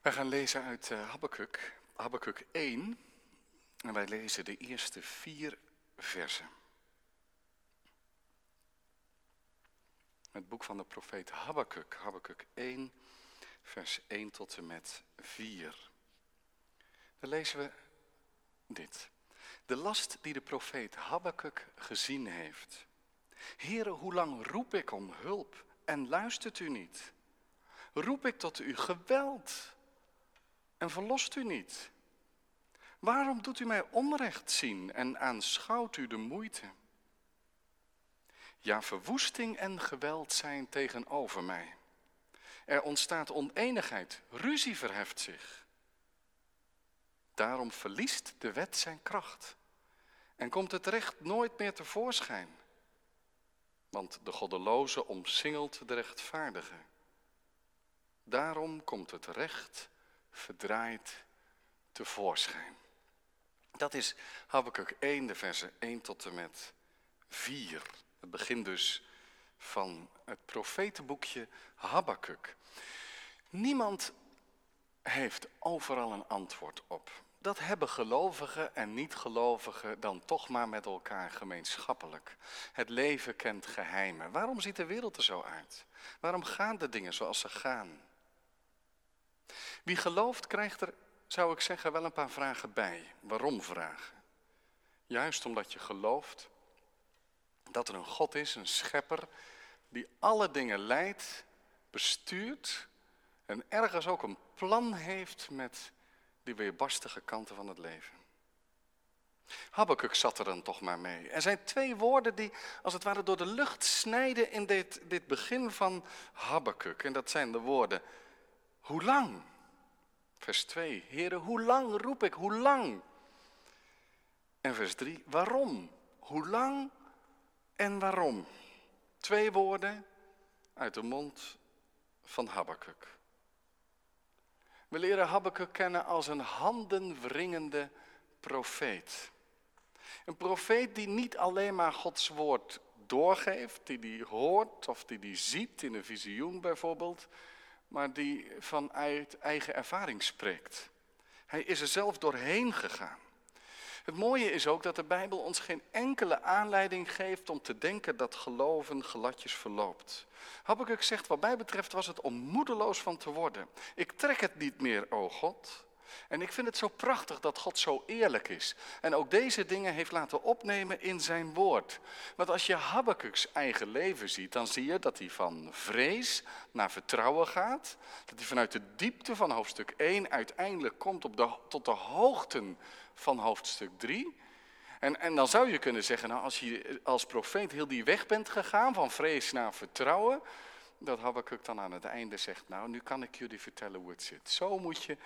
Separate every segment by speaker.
Speaker 1: Wij gaan lezen uit uh, Habakkuk, Habakkuk 1. En wij lezen de eerste vier versen. Het boek van de profeet Habakkuk, Habakkuk 1, vers 1 tot en met 4. Dan lezen we dit. De last die de profeet Habakkuk gezien heeft. Heren, hoe lang roep ik om hulp en luistert u niet? Roep ik tot u geweld en verlost u niet? Waarom doet u mij onrecht zien en aanschouwt u de moeite? Ja, verwoesting en geweld zijn tegenover mij. Er ontstaat oneenigheid, ruzie verheft zich. Daarom verliest de wet zijn kracht en komt het recht nooit meer tevoorschijn. Want de goddeloze omsingelt de rechtvaardige. Daarom komt het recht verdraaid tevoorschijn. Dat is Habakkuk 1, de versen 1 tot en met 4. Het begin dus van het profetenboekje Habakkuk. Niemand heeft overal een antwoord op. Dat hebben gelovigen en niet-gelovigen dan toch maar met elkaar gemeenschappelijk. Het leven kent geheimen. Waarom ziet de wereld er zo uit? Waarom gaan de dingen zoals ze gaan? Wie gelooft krijgt er, zou ik zeggen, wel een paar vragen bij. Waarom vragen? Juist omdat je gelooft dat er een God is, een schepper, die alle dingen leidt, bestuurt en ergens ook een plan heeft met die weerbarstige kanten van het leven. Habakkuk zat er dan toch maar mee. Er zijn twee woorden die als het ware door de lucht snijden in dit, dit begin van Habakkuk. En dat zijn de woorden, hoe lang? Vers 2, heren, hoe lang roep ik, hoe lang? En vers 3, waarom? Hoe lang en waarom? Twee woorden uit de mond van Habakkuk. We leren Habakkuk kennen als een handenwringende profeet. Een profeet die niet alleen maar Gods woord doorgeeft, die die hoort of die die ziet in een visioen bijvoorbeeld, maar die vanuit eigen ervaring spreekt. Hij is er zelf doorheen gegaan. Het mooie is ook dat de Bijbel ons geen enkele aanleiding geeft om te denken dat geloven gladjes verloopt. Habakkuk zegt, wat mij betreft was het om moedeloos van te worden. Ik trek het niet meer, o God. En ik vind het zo prachtig dat God zo eerlijk is. En ook deze dingen heeft laten opnemen in zijn woord. Want als je Habakkuk's eigen leven ziet, dan zie je dat hij van vrees naar vertrouwen gaat. Dat hij vanuit de diepte van hoofdstuk 1 uiteindelijk komt op de, tot de hoogten van hoofdstuk 3. En, en dan zou je kunnen zeggen, nou, als je als profeet heel die weg bent gegaan van vrees naar vertrouwen, dat Habakkuk dan aan het einde zegt, nou, nu kan ik jullie vertellen hoe het zit. Zo moet je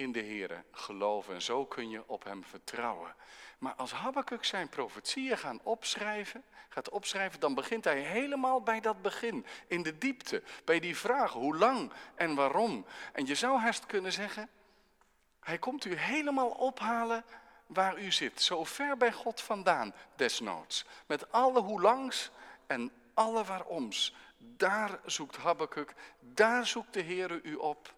Speaker 1: in de Heer geloven en zo kun je op hem vertrouwen. Maar als Habakkuk zijn profetieën gaan opschrijven, gaat opschrijven, dan begint hij helemaal bij dat begin, in de diepte, bij die vraag hoe lang en waarom. En je zou haast kunnen zeggen, hij komt u helemaal ophalen waar u zit, zo ver bij God vandaan, desnoods. Met alle hoe langs en alle waaroms. Daar zoekt Habakkuk, daar zoekt de Heere u op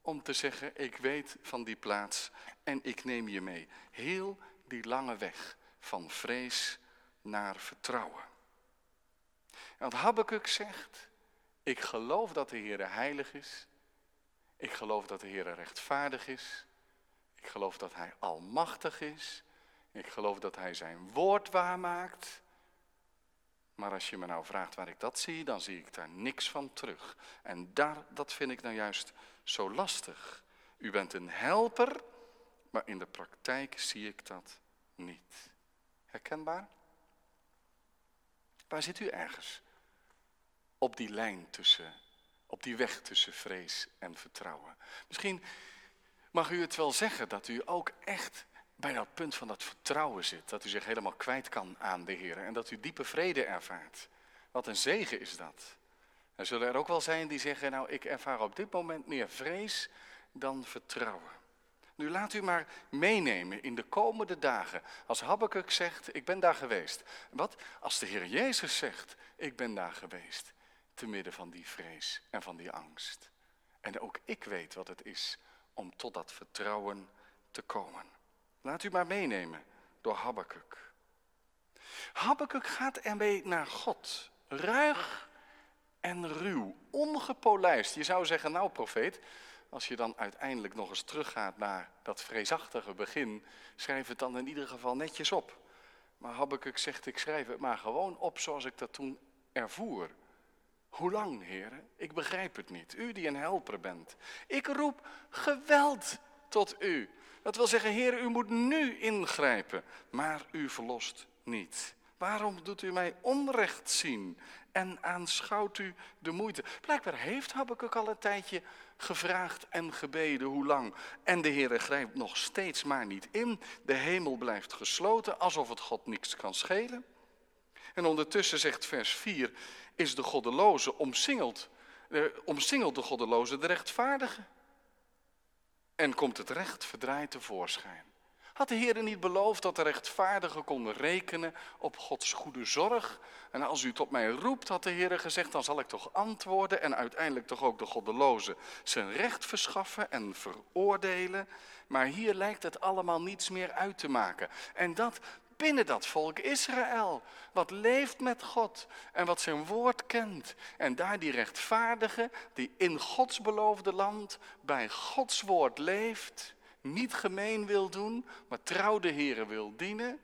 Speaker 1: om te zeggen, ik weet van die plaats en ik neem je mee. Heel die lange weg van vrees naar vertrouwen. Want Habakkuk zegt, ik geloof dat de Heere heilig is. Ik geloof dat de Heere rechtvaardig is. Ik geloof dat Hij almachtig is. Ik geloof dat Hij zijn woord waarmaakt. Maar als je me nou vraagt waar ik dat zie, dan zie ik daar niks van terug. En daar, dat vind ik nou juist zo lastig. U bent een helper, maar in de praktijk zie ik dat niet. Herkenbaar? Waar zit u ergens? Op die lijn tussen, op die weg tussen vrees en vertrouwen. Misschien mag u het wel zeggen dat u ook echt bij dat punt van dat vertrouwen zit. Dat u zich helemaal kwijt kan aan de Heer en dat u diepe vrede ervaart. Wat een zegen is dat. Er zullen er ook wel zijn die zeggen, nou ik ervaar op dit moment meer vrees dan vertrouwen. Nu laat u maar meenemen in de komende dagen. Als Habakkuk zegt, ik ben daar geweest. Wat? Als de Heer Jezus zegt, ik ben daar geweest. Te midden van die vrees en van die angst. En ook ik weet wat het is om tot dat vertrouwen te komen. Laat u maar meenemen door Habakkuk. Habakkuk gaat ermee naar God. Ruig en ruw, ongepolijst. Je zou zeggen, nou profeet, als je dan uiteindelijk nog eens teruggaat naar dat vreesachtige begin, schrijf het dan in ieder geval netjes op. Maar Habakkuk zegt, ik schrijf het maar gewoon op zoals ik dat toen ervoer. Hoe lang, heren? Ik begrijp het niet. U die een helper bent. Ik roep geweld tot u. Dat wil zeggen, heren, u moet nu ingrijpen, maar u verlost niet. Waarom doet u mij onrecht zien en aanschouwt u de moeite? Blijkbaar heeft Habakkuk al een tijdje gevraagd en gebeden hoe lang. En de Heere grijpt nog steeds maar niet in. De hemel blijft gesloten, alsof het God niks kan schelen. En ondertussen zegt vers 4, is de goddeloze omsingeld, eh, omsingelt de goddeloze de rechtvaardige. En komt het recht verdraaid tevoorschijn. Had de Heer niet beloofd dat de rechtvaardige kon rekenen op Gods goede zorg? En als u tot mij roept, had de Heer gezegd, dan zal ik toch antwoorden en uiteindelijk toch ook de goddeloze zijn recht verschaffen en veroordelen. Maar hier lijkt het allemaal niets meer uit te maken. En dat binnen dat volk Israël, wat leeft met God en wat zijn woord kent. En daar die rechtvaardige, die in Gods beloofde land bij Gods woord leeft, niet gemeen wil doen, maar trouw de Here wil dienen.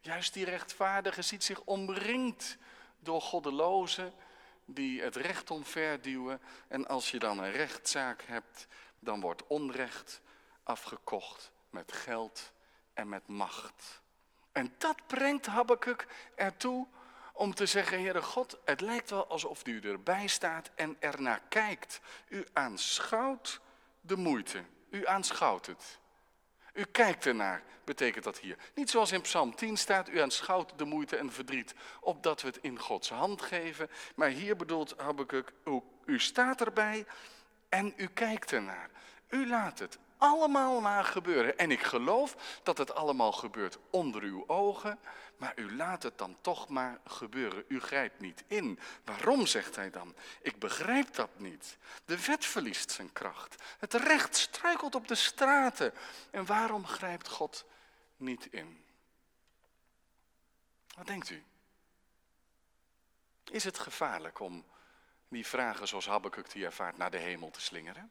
Speaker 1: Juist die rechtvaardige ziet zich omringd door goddelozen die het recht omverduwen. En als je dan een rechtszaak hebt, dan wordt onrecht afgekocht met geld en met macht. En dat brengt Habakkuk ertoe om te zeggen, Heere God, het lijkt wel alsof u erbij staat en ernaar kijkt. U aanschouwt de moeite. U aanschouwt het. U kijkt ernaar, betekent dat hier. Niet zoals in Psalm 10 staat, u aanschouwt de moeite en verdriet, opdat we het in Gods hand geven. Maar hier bedoelt Habakkuk, u, u staat erbij en u kijkt ernaar. U laat het allemaal maar gebeuren. En ik geloof dat het allemaal gebeurt onder uw ogen, maar u laat het dan toch maar gebeuren. U grijpt niet in. Waarom, zegt hij dan? Ik begrijp dat niet. De wet verliest zijn kracht. Het recht struikelt op de straten. En waarom grijpt God niet in? Wat denkt u? Is het gevaarlijk om die vragen zoals Habakkuk die ervaart naar de hemel te slingeren?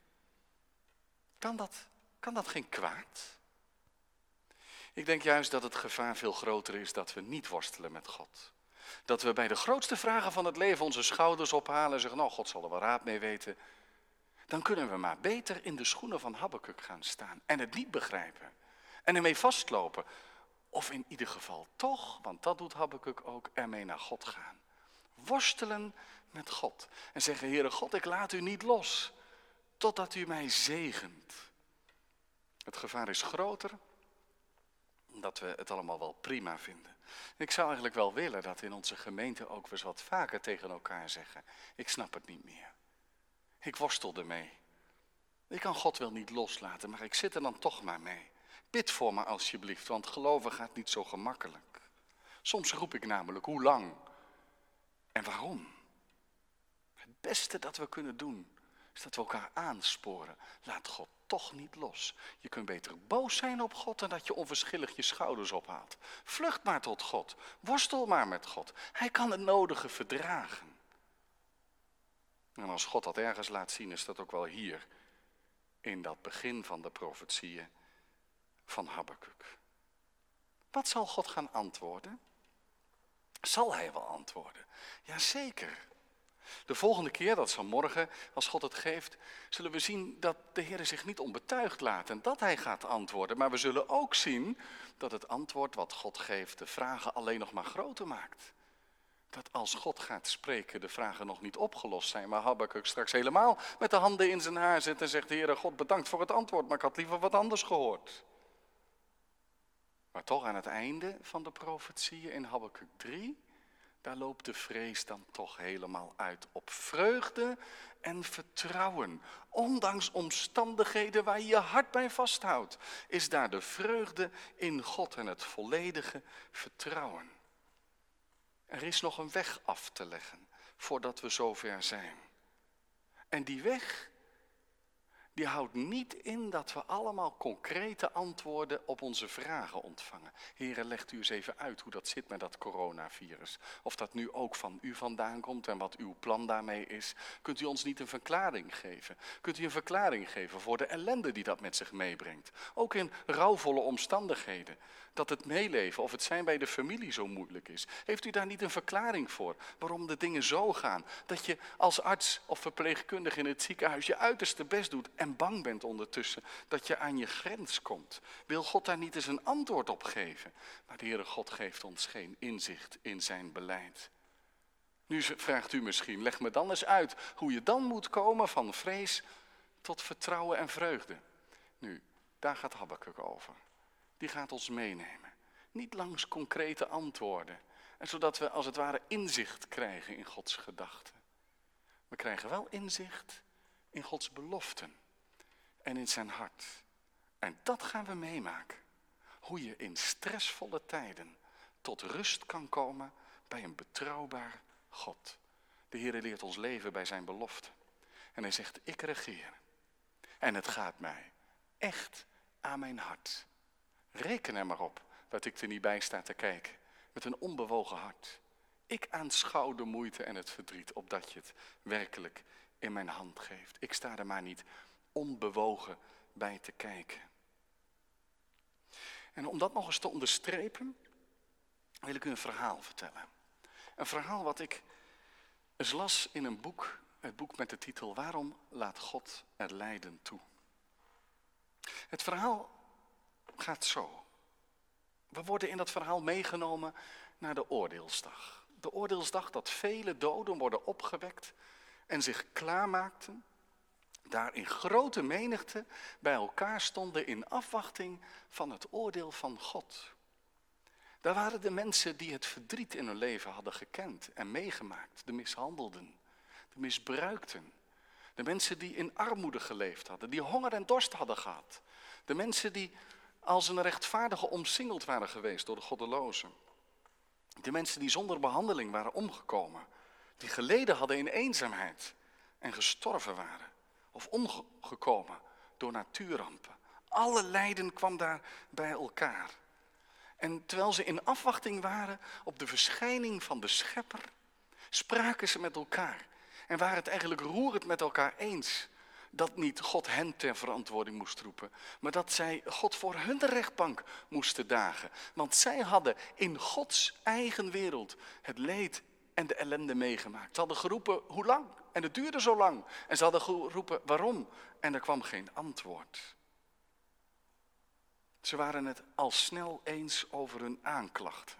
Speaker 1: Kan dat kan dat geen kwaad? Ik denk juist dat het gevaar veel groter is dat we niet worstelen met God. Dat we bij de grootste vragen van het leven onze schouders ophalen en zeggen, nou God zal er wel raad mee weten. Dan kunnen we maar beter in de schoenen van Habakkuk gaan staan en het niet begrijpen. En ermee vastlopen. Of in ieder geval toch, want dat doet Habakkuk ook, ermee naar God gaan. Worstelen met God. En zeggen, Heere God, ik laat u niet los, totdat u mij zegent. Het gevaar is groter dat we het allemaal wel prima vinden. Ik zou eigenlijk wel willen dat in onze gemeente ook eens wat vaker tegen elkaar zeggen: Ik snap het niet meer. Ik worstel ermee. Ik kan God wel niet loslaten, maar ik zit er dan toch maar mee. Bid voor me alsjeblieft, want geloven gaat niet zo gemakkelijk. Soms roep ik namelijk hoe lang en waarom. Het beste dat we kunnen doen is dat we elkaar aansporen. Laat God toch niet los. Je kunt beter boos zijn op God dan dat je onverschillig je schouders ophaalt. Vlucht maar tot God. Worstel maar met God. Hij kan het nodige verdragen. En als God dat ergens laat zien, is dat ook wel hier. In dat begin van de profetieën van Habakkuk. Wat zal God gaan antwoorden? Zal hij wel antwoorden? Jazeker. De volgende keer, dat zal morgen, als God het geeft, zullen we zien dat de Heer zich niet onbetuigd laat en dat Hij gaat antwoorden. Maar we zullen ook zien dat het antwoord wat God geeft de vragen alleen nog maar groter maakt. Dat als God gaat spreken, de vragen nog niet opgelost zijn, maar Habakkuk straks helemaal met de handen in zijn haar zit en zegt, Heere God, bedankt voor het antwoord, maar ik had liever wat anders gehoord. Maar toch aan het einde van de profetieën in Habakkuk 3 daar loopt de vrees dan toch helemaal uit op vreugde en vertrouwen. Ondanks omstandigheden waar je je hart bij vasthoudt, is daar de vreugde in God en het volledige vertrouwen. Er is nog een weg af te leggen voordat we zover zijn. En die weg, die houdt niet in dat we allemaal concrete antwoorden op onze vragen ontvangen. Heren, legt u eens even uit hoe dat zit met dat coronavirus. Of dat nu ook van u vandaan komt en wat uw plan daarmee is. Kunt u ons niet een verklaring geven? Kunt u een verklaring geven voor de ellende die dat met zich meebrengt? Ook in rouwvolle omstandigheden. Dat het meeleven of het zijn bij de familie zo moeilijk is. Heeft u daar niet een verklaring voor waarom de dingen zo gaan? Dat je als arts of verpleegkundige in het ziekenhuis je uiterste best doet en bang bent ondertussen dat je aan je grens komt. Wil God daar niet eens een antwoord op geven? Maar de Heere God geeft ons geen inzicht in zijn beleid. Nu vraagt u misschien, leg me dan eens uit hoe je dan moet komen van vrees tot vertrouwen en vreugde. Nu, daar gaat Habakkuk over. Die gaat ons meenemen. Niet langs concrete antwoorden. En zodat we als het ware inzicht krijgen in Gods gedachten. We krijgen wel inzicht in Gods beloften en in zijn hart. En dat gaan we meemaken. Hoe je in stressvolle tijden tot rust kan komen bij een betrouwbaar God. De Heer leert ons leven bij zijn belofte. En hij zegt, ik regeer. En het gaat mij echt aan mijn hart. Reken er maar op dat ik er niet bij sta te kijken. Met een onbewogen hart. Ik aanschouw de moeite en het verdriet, opdat je het werkelijk in mijn hand geeft. Ik sta er maar niet onbewogen bij te kijken. En om dat nog eens te onderstrepen, wil ik u een verhaal vertellen. Een verhaal wat ik eens las in een boek, het boek met de titel Waarom laat God er lijden toe? Het verhaal gaat zo. We worden in dat verhaal meegenomen naar de oordeelsdag. De oordeelsdag dat vele doden worden opgewekt en zich klaarmaakten daar in grote menigte bij elkaar stonden in afwachting van het oordeel van God. Daar waren de mensen die het verdriet in hun leven hadden gekend en meegemaakt, de mishandelden, de misbruikten, de mensen die in armoede geleefd hadden, die honger en dorst hadden gehad, de mensen die als een rechtvaardige omsingeld waren geweest door de goddelozen, de mensen die zonder behandeling waren omgekomen, die geleden hadden in eenzaamheid en gestorven waren of omgekomen door natuurrampen. Alle lijden kwam daar bij elkaar. En terwijl ze in afwachting waren op de verschijning van de schepper, spraken ze met elkaar. En waren het eigenlijk roerend met elkaar eens dat niet God hen ter verantwoording moest roepen, maar dat zij God voor hun rechtbank moesten dagen. Want zij hadden in Gods eigen wereld het leed en de ellende meegemaakt. Ze hadden geroepen, hoe lang? En het duurde zo lang. En ze hadden geroepen, waarom? En er kwam geen antwoord. Ze waren het al snel eens over hun aanklachten.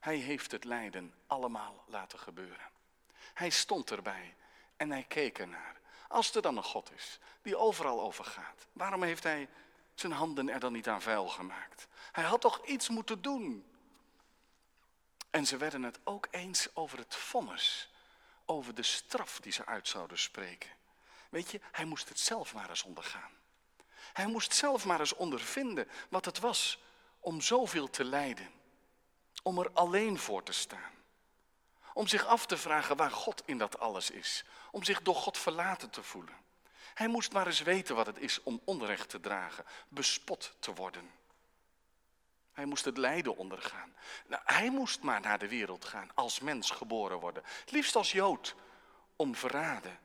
Speaker 1: Hij heeft het lijden allemaal laten gebeuren. Hij stond erbij en hij keek ernaar. Als er dan een God is die overal over gaat, waarom heeft hij zijn handen er dan niet aan vuil gemaakt? Hij had toch iets moeten doen? En ze werden het ook eens over het vonnis, over de straf die ze uit zouden spreken. Weet je, hij moest het zelf maar eens ondergaan. Hij moest zelf maar eens ondervinden wat het was om zoveel te lijden. Om er alleen voor te staan. Om zich af te vragen waar God in dat alles is. Om zich door God verlaten te voelen. Hij moest maar eens weten wat het is om onrecht te dragen, bespot te worden. Hij moest het lijden ondergaan. Nou, hij moest maar naar de wereld gaan, als mens geboren worden. Liefst als Jood, om verraden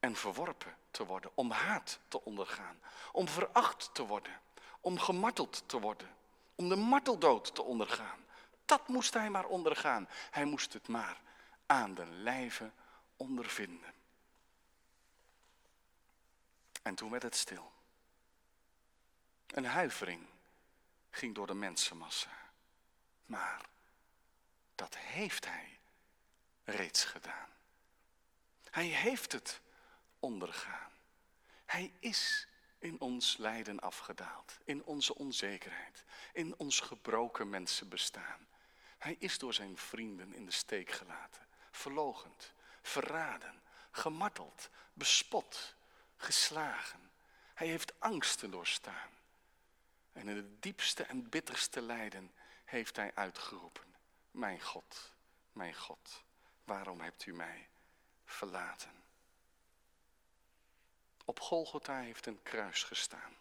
Speaker 1: en verworpen te worden. Om haat te ondergaan. Om veracht te worden. Om gemarteld te worden. Om de marteldood te ondergaan. Dat moest hij maar ondergaan. Hij moest het maar aan de lijve ondervinden. En toen werd het stil. Een huivering ging door de mensenmassa. Maar dat heeft hij reeds gedaan. Hij heeft het ondergaan. Hij is in ons lijden afgedaald, in onze onzekerheid, in ons gebroken mensenbestaan. Hij is door zijn vrienden in de steek gelaten, verlogend, verraden, gemarteld, bespot, geslagen. Hij heeft angsten doorstaan. En in het diepste en bitterste lijden heeft hij uitgeroepen. Mijn God, mijn God, waarom hebt u mij verlaten? Op Golgotha heeft een kruis gestaan.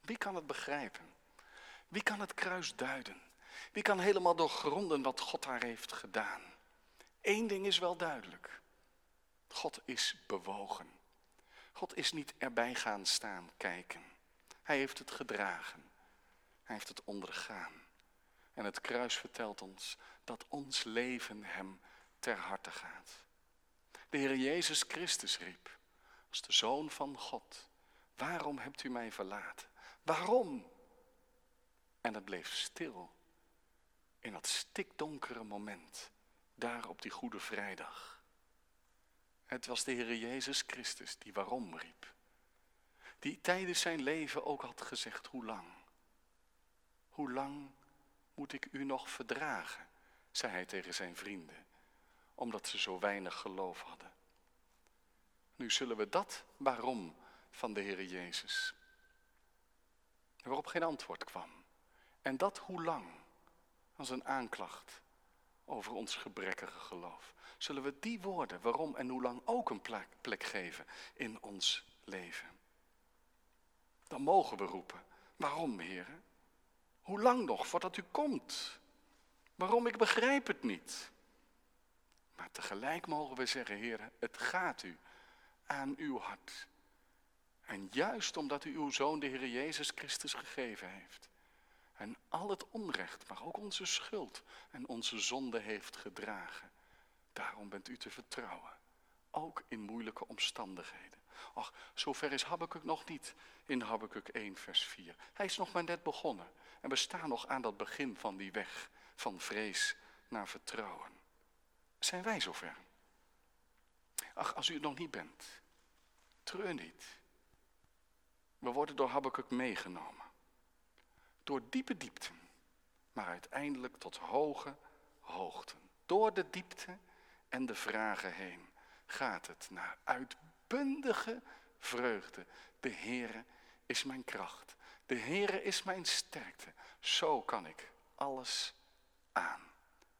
Speaker 1: Wie kan het begrijpen? Wie kan het kruis duiden? Wie kan helemaal doorgronden wat God daar heeft gedaan? Eén ding is wel duidelijk. God is bewogen. God is niet erbij gaan staan kijken. Hij heeft het gedragen. Hij heeft het ondergaan. En het kruis vertelt ons dat ons leven hem ter harte gaat. De Heer Jezus Christus riep, als de Zoon van God, waarom hebt u mij verlaten? Waarom? En het bleef stil in dat stikdonkere moment, daar op die Goede Vrijdag. Het was de Heer Jezus Christus die waarom riep. Die tijdens zijn leven ook had gezegd, hoe lang? Hoe lang moet ik u nog verdragen? zei hij tegen zijn vrienden, omdat ze zo weinig geloof hadden. Nu zullen we dat waarom van de Heer Jezus, waarop geen antwoord kwam. En dat hoe lang, als een aanklacht over ons gebrekkige geloof. Zullen we die woorden, waarom en hoe lang, ook een plek, geven in ons leven? Dan mogen we roepen, waarom, heren? Hoe lang nog voordat u komt? Waarom? Ik begrijp het niet. Maar tegelijk mogen we zeggen, heren, het gaat u aan uw hart. En juist omdat u uw zoon, de Heer Jezus Christus, gegeven heeft. En al het onrecht, maar ook onze schuld en onze zonde heeft gedragen. Daarom bent u te vertrouwen. Ook in moeilijke omstandigheden. Ach, zover is Habakkuk nog niet in Habakkuk 1 vers 4. Hij is nog maar net begonnen. En we staan nog aan dat begin van die weg van vrees naar vertrouwen. Zijn wij zover? Ach, als u het nog niet bent, treur niet. We worden door Habakkuk meegenomen. Door diepe diepten, maar uiteindelijk tot hoge hoogten. Door de diepte en de vragen heen gaat het naar uitbundige vreugde. De Heere is mijn kracht. De Heere is mijn sterkte. Zo kan ik alles aan.